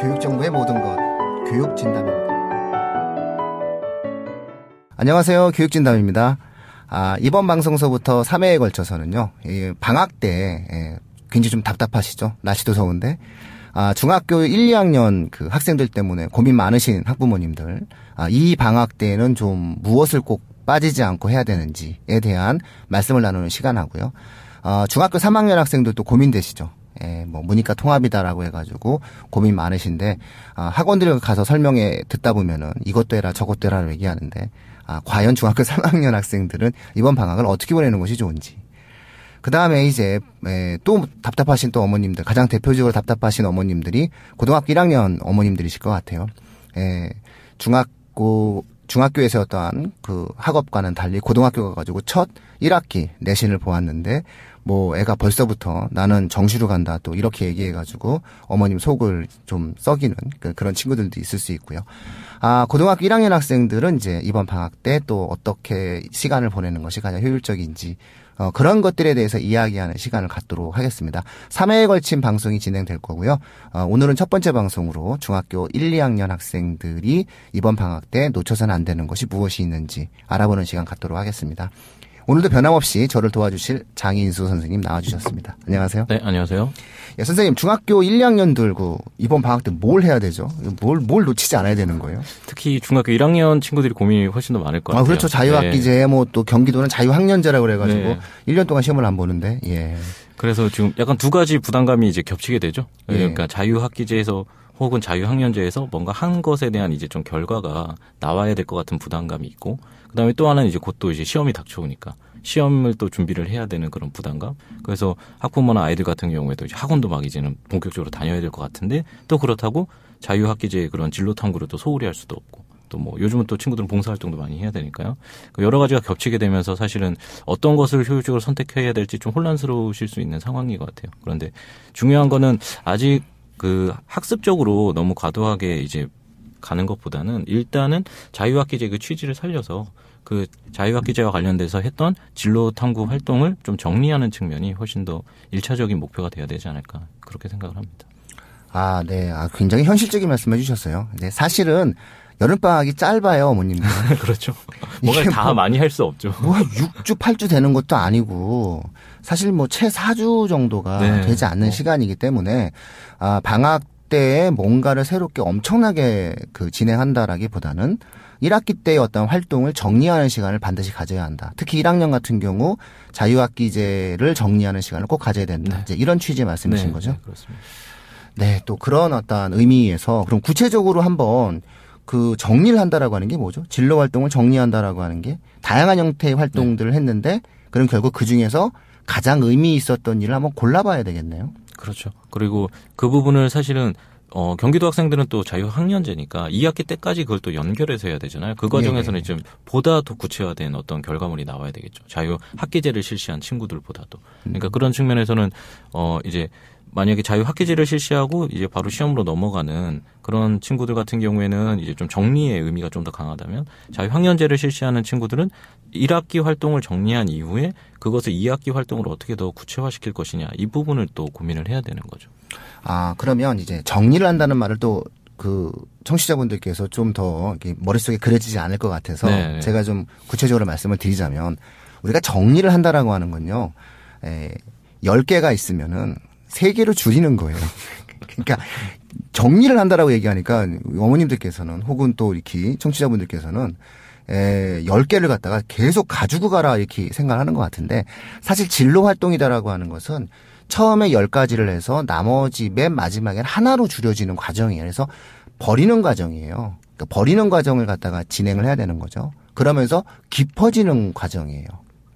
교육 정보의 모든 것, 교육 진담입니다. 안녕하세요. 교육 진담입니다. 아, 이번 방송서부터 3회에 걸쳐서는요, 방학 때, 예, 굉장히 좀 답답하시죠? 날씨도 더운데. 아, 중학교 1, 2학년 그 학생들 때문에 고민 많으신 학부모님들, 아, 이 방학 때에는 좀 무엇을 꼭 빠지지 않고 해야 되는지에 대한 말씀을 나누는 시간 하고요. 어, 중학교 3학년 학생들도 고민되시죠. 예, 뭐 문이과 통합이다라고 해가지고 고민 많으신데 아, 학원들 가서 설명회 듣다 보면은 이것도 해라 저것도 해라 얘기하는데 아, 과연 중학교 3학년 학생들은 이번 방학을 어떻게 보내는 것이 좋은지 그 다음에 이제 에, 또 답답하신 또 어머님들 가장 대표적으로 답답하신 어머님들이 고등학교 1학년 어머님들이실 것 같아요. 에, 중학교 중학교에서 어떠한 그 학업과는 달리 고등학교 가 가지고 첫 1학기 내신을 보았는데 뭐 애가 벌써부터 나는 정시로 간다 또 이렇게 얘기해가지고 어머님 속을 좀 썩이는 그 그런 친구들도 있을 수 있고요. 아 고등학교 1학년 학생들은 이제 이번 방학 때 또 어떻게 시간을 보내는 것이 가장 효율적인지 어, 그런 것들에 대해서 이야기하는 시간을 갖도록 하겠습니다. 3회에 걸친 방송이 진행될 거고요. 어, 오늘은 첫 번째 방송으로 중학교 1, 2학년 학생들이 이번 방학 때 놓쳐서는 안 되는 것이 무엇이 있는지 알아보는 시간 갖도록 하겠습니다. 오늘도 변함없이 저를 도와주실 장인수 선생님 나와주셨습니다. 안녕하세요. 네, 안녕하세요. 예, 선생님, 중학교 1, 2학년 들고 이번 방학 때 뭘 해야 되죠? 뭘, 뭘 놓치지 않아야 되는 거예요? 특히 중학교 1학년 친구들이 고민이 훨씬 더 많을 것 같아요. 아, 그렇죠. 자유학기제, 네. 뭐또 경기도는 자유학년제라고 그래가지고 네. 1년 동안 시험을 안 보는데, 예. 그래서 지금 약간 두 가지 부담감이 이제 겹치게 되죠. 예. 그러니까 자유학기제에서 혹은 자유학년제에서 뭔가 한 것에 대한 이제 좀 결과가 나와야 될 것 같은 부담감이 있고 그다음에 또 하나는 이제 곧 또 이제 시험이 닥쳐오니까 시험을 또 준비를 해야 되는 그런 부담감. 그래서 학부모나 아이들 같은 경우에도 이제 학원도 막 이제는 본격적으로 다녀야 될 것 같은데 또 그렇다고 자유학기제 그런 진로 탐구를 또 소홀히 할 수도 없고 또 뭐 요즘은 또 친구들은 봉사활동도 많이 해야 되니까요. 그 여러 가지가 겹치게 되면서 사실은 어떤 것을 효율적으로 선택해야 될지 좀 혼란스러우실 수 있는 상황인 것 같아요. 그런데 중요한 거는 아직 그 학습적으로 너무 과도하게 이제 가는 것보다는 일단은 자유학기제 그 취지를 살려서 그 자유학기제와 관련돼서 했던 진로 탐구 활동을 좀 정리하는 측면이 훨씬 더 일차적인 목표가 돼야 되지 않을까 그렇게 생각을 합니다. 아, 네. 아, 굉장히 현실적인 말씀 해 주셨어요. 네, 사실은 여름방학이 짧아요, 어머님들. 그렇죠. 뭐가 다 뭐, 많이 할 수 없죠. 뭐 6주, 8주 되는 것도 아니고, 사실 뭐 채 4주 정도가 네. 되지 않는 어. 시간이기 때문에, 아, 방학 때에 뭔가를 새롭게 엄청나게 그 진행한다라기보다는 1학기 때의 어떤 활동을 정리하는 시간을 반드시 가져야 한다. 특히 1학년 같은 경우 자유학기제를 정리하는 시간을 꼭 가져야 된다. 네. 이제 이런 취지의 말씀이신 네, 거죠? 네, 그렇습니다. 네, 또 그런 어떤 의미에서 그럼 구체적으로 한번 그 정리를 한다라고 하는 게 뭐죠? 진로 활동을 정리한다라고 하는 게 다양한 형태의 활동들을 네. 했는데 그럼 결국 그 중에서 가장 의미 있었던 일을 한번 골라봐야 되겠네요. 그렇죠. 그리고 그 부분을 사실은 어, 경기도 학생들은 또 자유학년제니까 2학기 때까지 그걸 또 연결해서 해야 되잖아요. 그 과정에서는 네. 좀 보다 더 구체화된 어떤 결과물이 나와야 되겠죠. 자유학기제를 실시한 친구들보다도. 그러니까 음. 그런 측면에서는 어, 이제 만약에 자유 학기제를 실시하고 이제 바로 시험으로 넘어가는 그런 친구들 같은 경우에는 이제 좀 정리의 의미가 좀 더 강하다면 자유 학년제를 실시하는 친구들은 1학기 활동을 정리한 이후에 그것을 2학기 활동으로 어떻게 더 구체화시킬 것이냐 이 부분을 또 고민을 해야 되는 거죠. 아, 그러면 이제 정리를 한다는 말을 또그 청취자분들께서 좀 더 머릿속에 그려지지 않을 것 같아서 네네. 네. 제가 좀 구체적으로 말씀을 드리자면 우리가 정리를 한다라고 하는 건요. 에, 10개가 있으면은 3개로 줄이는 거예요. 그러니까 정리를 한다라고 얘기하니까 어머님들께서는 혹은 또 이렇게 청취자분들께서는 에, 10개를 갖다가 계속 가지고 가라 이렇게 생각하는 것 같은데 사실 진로 활동이다라고 하는 것은 처음에 열가지를 해서 나머지 맨 마지막엔 하나로 줄여지는 과정이에요. 그래서 버리는 과정이에요. 그러니까 버리는 과정을 갖다가 진행을 해야 되는 거죠. 그러면서 깊어지는 과정이에요.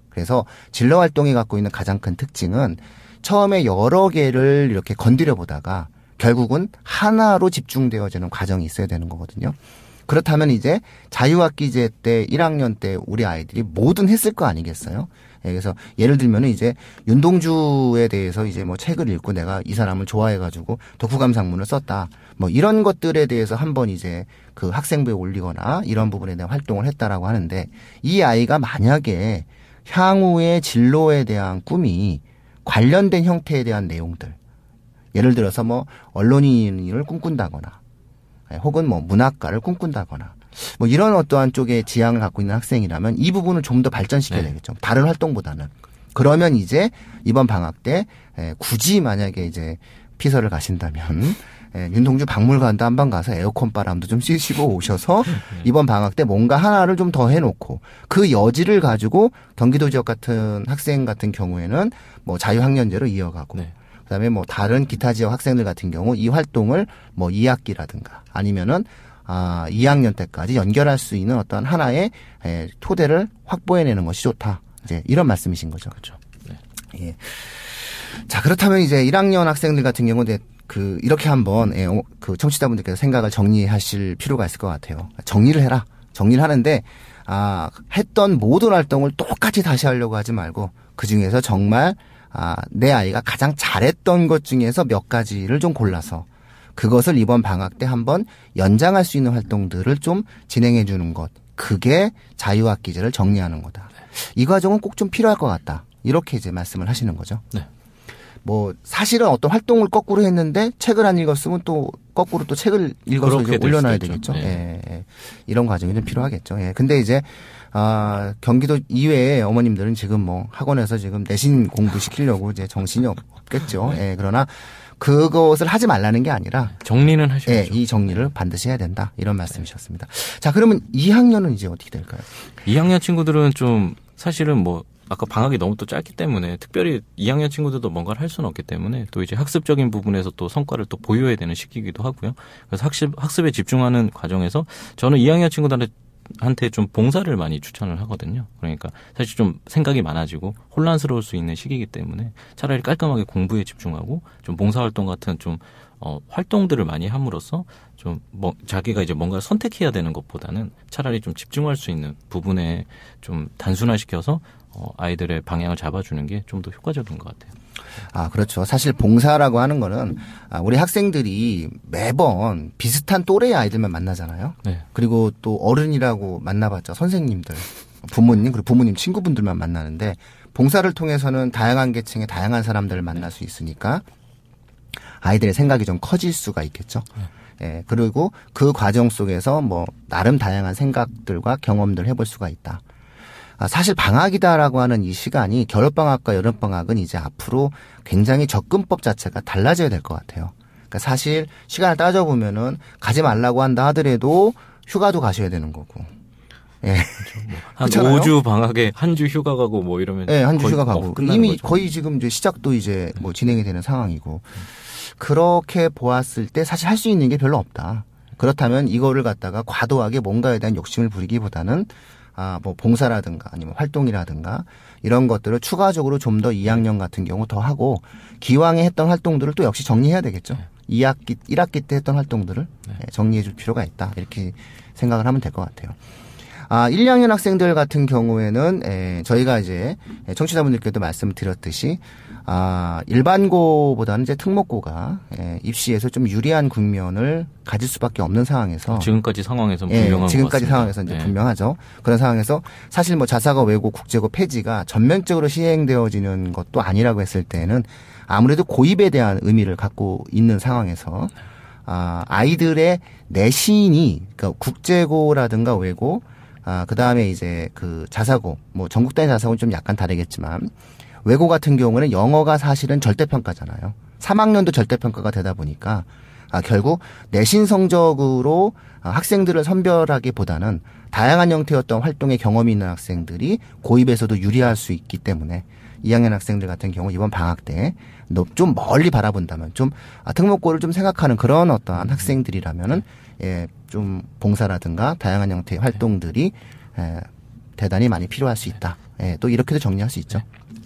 그래서 진로 활동이 갖고 있는 가장 큰 특징은 처음에 여러 개를 이렇게 건드려 보다가 결국은 하나로 집중되어지는 과정이 있어야 되는 거거든요. 그렇다면 이제 자유학기제 때 1학년 때 우리 아이들이 뭐든 했을 거 아니겠어요? 예, 그래서 예를 들면은 이제 윤동주에 대해서 이제 뭐 책을 읽고 내가 이 사람을 좋아해가지고 독후감 상문을 썼다. 뭐 이런 것들에 대해서 한번 이제 그 학생부에 올리거나 이런 부분에 대한 활동을 했다라고 하는데 이 아이가 만약에 향후의 진로에 대한 꿈이 관련된 형태에 대한 내용들 예를 들어서 뭐 언론인을 꿈꾼다거나 예, 혹은 뭐 문학가를 꿈꾼다거나 뭐 이런 어떠한 쪽의 지향을 갖고 있는 학생이라면 이 부분을 좀 더 발전시켜야 네. 되겠죠. 다른 활동보다는. 그러면 이제 이번 방학 때 에, 굳이 만약에 이제 피서를 가신다면 에, 윤동주 박물관도 한번 가서 에어컨 바람도 좀 쐬시고 오셔서 이번 방학 때 뭔가 하나를 좀 더 해놓고 그 여지를 가지고 경기도 지역 같은 학생 같은 경우에는 뭐 자유학년제로 이어가고 네. 그다음에 뭐 다른 기타 지역 학생들 같은 경우 이 활동을 뭐 2학기라든가 아니면은 아 2학년 때까지 연결할 수 있는 어떤 하나의 에, 토대를 확보해내는 것이 좋다. 이제 이런 말씀이신 거죠. 그렇죠. 네. 예. 자 그렇다면 이제 1학년 학생들 같은 경우 이제 그 이렇게 한번 예, 어, 그 청취자분들께서 생각을 정리하실 필요가 있을 것 같아요. 정리를 해라. 정리를 하는데 아 했던 모든 활동을 똑같이 다시 하려고 하지 말고 그 중에서 정말 아, 내 아이가 가장 잘했던 것 중에서 몇 가지를 좀 골라서 그것을 이번 방학 때 한번 연장할 수 있는 활동들을 좀 진행해 주는 것. 그게 자유학기제를 정리하는 거다. 이 과정은 꼭 좀 필요할 것 같다. 이렇게 이제 말씀을 하시는 거죠. 네. 뭐 사실은 어떤 활동을 거꾸로 했는데 책을 안 읽었으면 또 거꾸로 또 책을 읽어서 이제 될 올려놔야 되겠죠. 예, 예. 이런 과정이 좀 필요하겠죠. 예. 근데 이제 아 경기도 이외에 어머님들은 지금 뭐 학원에서 지금 내신 공부 시키려고 이제 정신이 없- 없겠죠. 네. 예. 그러나 그것을 하지 말라는 게 아니라 정리는 하셔야죠. 예, 이 정리를 반드시 해야 된다. 이런 말씀이셨습니다. 자, 그러면 2학년은 이제 어떻게 될까요? 2학년 친구들은 좀 사실은 뭐 아까 방학이 너무 또 짧기 때문에 특별히 2학년 친구들도 뭔가를 할 수는 없기 때문에 또 이제 학습적인 부분에서 또 성과를 또 보여야 되는 시기이기도 하고요. 그래서 학습 학습에 집중하는 과정에서 저는 2학년 친구들한테 한테 좀 봉사를 많이 추천을 하거든요. 그러니까 사실 좀 생각이 많아지고 혼란스러울 수 있는 시기이기 때문에 차라리 깔끔하게 공부에 집중하고 좀 봉사활동 같은 좀 어, 활동들을 많이 함으로써 좀 뭐, 자기가 이제 뭔가를 선택해야 되는 것보다는 차라리 좀 집중할 수 있는 부분에 좀 단순화시켜서 어, 아이들의 방향을 잡아주는 게 좀 더 효과적인 것 같아요. 아, 그렇죠. 사실 봉사라고 하는 거는 아, 우리 학생들이 매번 비슷한 또래의 아이들만 만나잖아요. 네. 그리고 또 어른이라고 만나봤자 선생님들, 부모님, 그리고 부모님 친구분들만 만나는데 봉사를 통해서는 다양한 계층의 다양한 사람들을 만날 수 있으니까 아이들의 생각이 좀 커질 수가 있겠죠. 예, 그리고 그 과정 속에서 뭐 나름 다양한 생각들과 경험들 해볼 수가 있다. 아, 사실 방학이다라고 하는 이 시간이 겨울 방학과 여름 방학은 이제 앞으로 굉장히 접근법 자체가 달라져야 될 것 같아요. 그러니까 사실 시간을 따져 보면은 가지 말라고 한다 하더라도 휴가도 가셔야 되는 거고. 예. 한 그렇잖아요. 5주 방학에 한 주 휴가 가고 뭐 이러면 예, 한 주 휴가 뭐 가고. 이미 거죠. 거의 지금 이제 시작도 이제 뭐 진행이 되는 상황이고. 그렇게 보았을 때 사실 할 수 있는 게 별로 없다. 그렇다면 이거를 갖다가 과도하게 뭔가에 대한 욕심을 부리기보다는 아, 뭐 봉사라든가 아니면 활동이라든가 이런 것들을 추가적으로 좀 더 2학년 같은 경우 더 하고 기왕에 했던 활동들을 또 역시 정리해야 되겠죠. 2학기, 1학기 때 했던 활동들을 예, 정리해 줄 필요가 있다. 이렇게 생각을 하면 될 것 같아요. 아, 1, 2학년 학생들 같은 경우에는 에, 저희가 이제 청취자분들께도 말씀드렸듯이 아, 일반고보다는 이제 특목고가 에, 입시에서 좀 유리한 국면을 가질 수밖에 없는 상황에서 지금까지 상황에서 예, 분명한 것 지금까지. 상황에서 이제 네. 분명하죠. 그런 상황에서 사실 뭐 자사고 외고 국제고 폐지가 전면적으로 시행되어지는 것도 아니라고 했을 때는 아무래도 고입에 대한 의미를 갖고 있는 상황에서 아, 아이들의 내신이 그러니까 국제고라든가 외고 아, 그 다음에 이제 그 자사고 뭐 전국 단위 자사고는 좀 약간 다르겠지만 외고 같은 경우는 영어가 사실은 절대평가잖아요. 3학년도 절대평가가 되다 보니까 아, 결국 내신 성적으로 아, 학생들을 선별하기보다는 다양한 형태였던 활동의 경험이 있는 학생들이 고입에서도 유리할 수 있기 때문에 2학년 학생들 같은 경우 이번 방학 때 좀 멀리 바라본다면 좀 아, 특목고를 좀 생각하는 그런 어떠한 학생들이라면은 예, 좀 봉사라든가 다양한 형태의 활동들이 예, 대단히 많이 필요할 수 있다. 예, 또 이렇게도 정리할 수 있죠.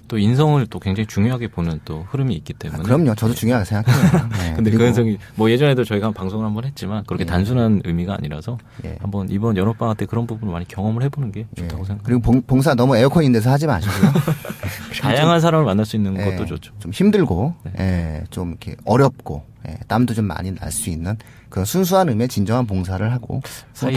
또 인성을 또 굉장히 중요하게 보는 또 흐름이 있기 아, 때문에 그럼요. 저도 중요하게 생각해요. 네, 근데 그 현상이 뭐 예전에도 저희가 방송을 한번 했지만 그렇게 예. 단순한 의미가 아니라서 예. 한번 이번 여름방학 때 그런 부분을 많이 경험을 해보는 게 예. 좋다고 생각합니다. 그리고 봉, 봉사 너무 에어컨 있는 데서 하지 마시고요. 다양한 사람을 만날 수 있는 예, 것도 좋죠. 좀 힘들고, 네. 예, 좀 이렇게 어렵고, 예, 땀도 좀 많이 날 수 있는 그런 순수한 의미의 진정한 봉사를 하고, 뭐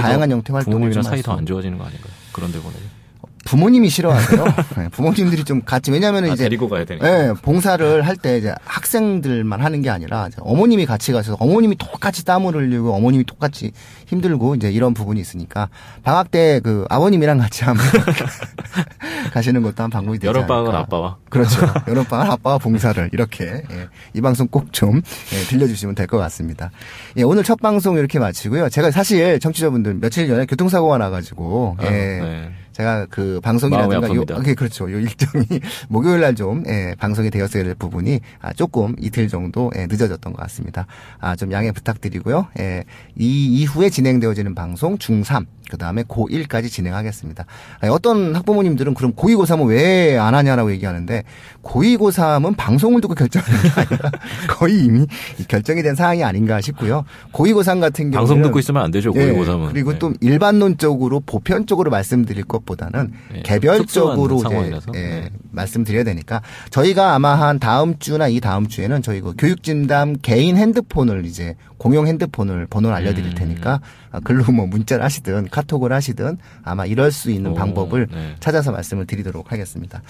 다양한 형태 활동을 좀 사이 할더 수- 안 좋아지는 거 아닌가요? 그런 데 보내면. 부모님이 싫어하세요. 네, 부모님들이 좀 같이 왜냐하면 아, 이제 데리고 가야 되니까. 네, 봉사를 할 때 이제 학생들만 하는 게 아니라 어머님이 같이 가셔서 어머님이 똑같이 땀을 흘리고 어머님이 똑같이 힘들고 이제 이런 부분이 있으니까 방학 때 그 아버님이랑 같이 한번 가시는 것도 한 방법이 되지 여름 방학은 않을까. 아빠와. 그렇죠. 여름 방학 아빠와 봉사를 이렇게 예, 이 방송 꼭좀 예, 들려주시면 될 것 같습니다. 예, 오늘 첫 방송 이렇게 마치고요. 제가 사실 청취자분들 며칠 전에 교통사고가 나가지고 아, 예, 네. 제가 그 방송이라든가 요, 아픕니다. 예, 그렇죠. 요 일정이 목요일 날 좀 예, 방송이 되었어야 될 부분이 아, 조금 이틀 정도 예, 늦어졌던 것 같습니다. 아, 좀 양해 부탁드리고요. 예, 이 이후에 진행되어지는 방송 중3 그 다음에 고1까지 진행하겠습니다. 아, 어떤 학부모님들은 그럼 고2 고3은 왜 안 하냐라고 얘기하는데 고2 고3은 방송을 듣고 결정하는 게 아니라 거의 이미 결정이 된 사항이 아닌가 싶고요. 고2 고3 같은 경우는 방송 듣고 있으면 안 되죠. 예, 고위고삼은. 그리고 네. 또 일반론적으로 보편적으로 말씀드릴 것보다는 네, 개별적으로 이제. 예, 네. 말씀드려야 되니까 저희가 아마 한 다음 주나 이 다음 주에는 저희 그 교육진담 개인 핸드폰을 이제 공용 핸드폰을 번호를 알려드릴 음. 테니까 아, 글로 뭐 문자를 하시든 카톡을 하시든 아마 이럴 수 있는 오, 방법을 네. 찾아서 말씀을 드리도록 하겠습니다.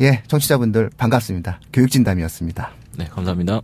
예, 청취자분들 반갑습니다. 교육진담이었습니다. 네, 감사합니다.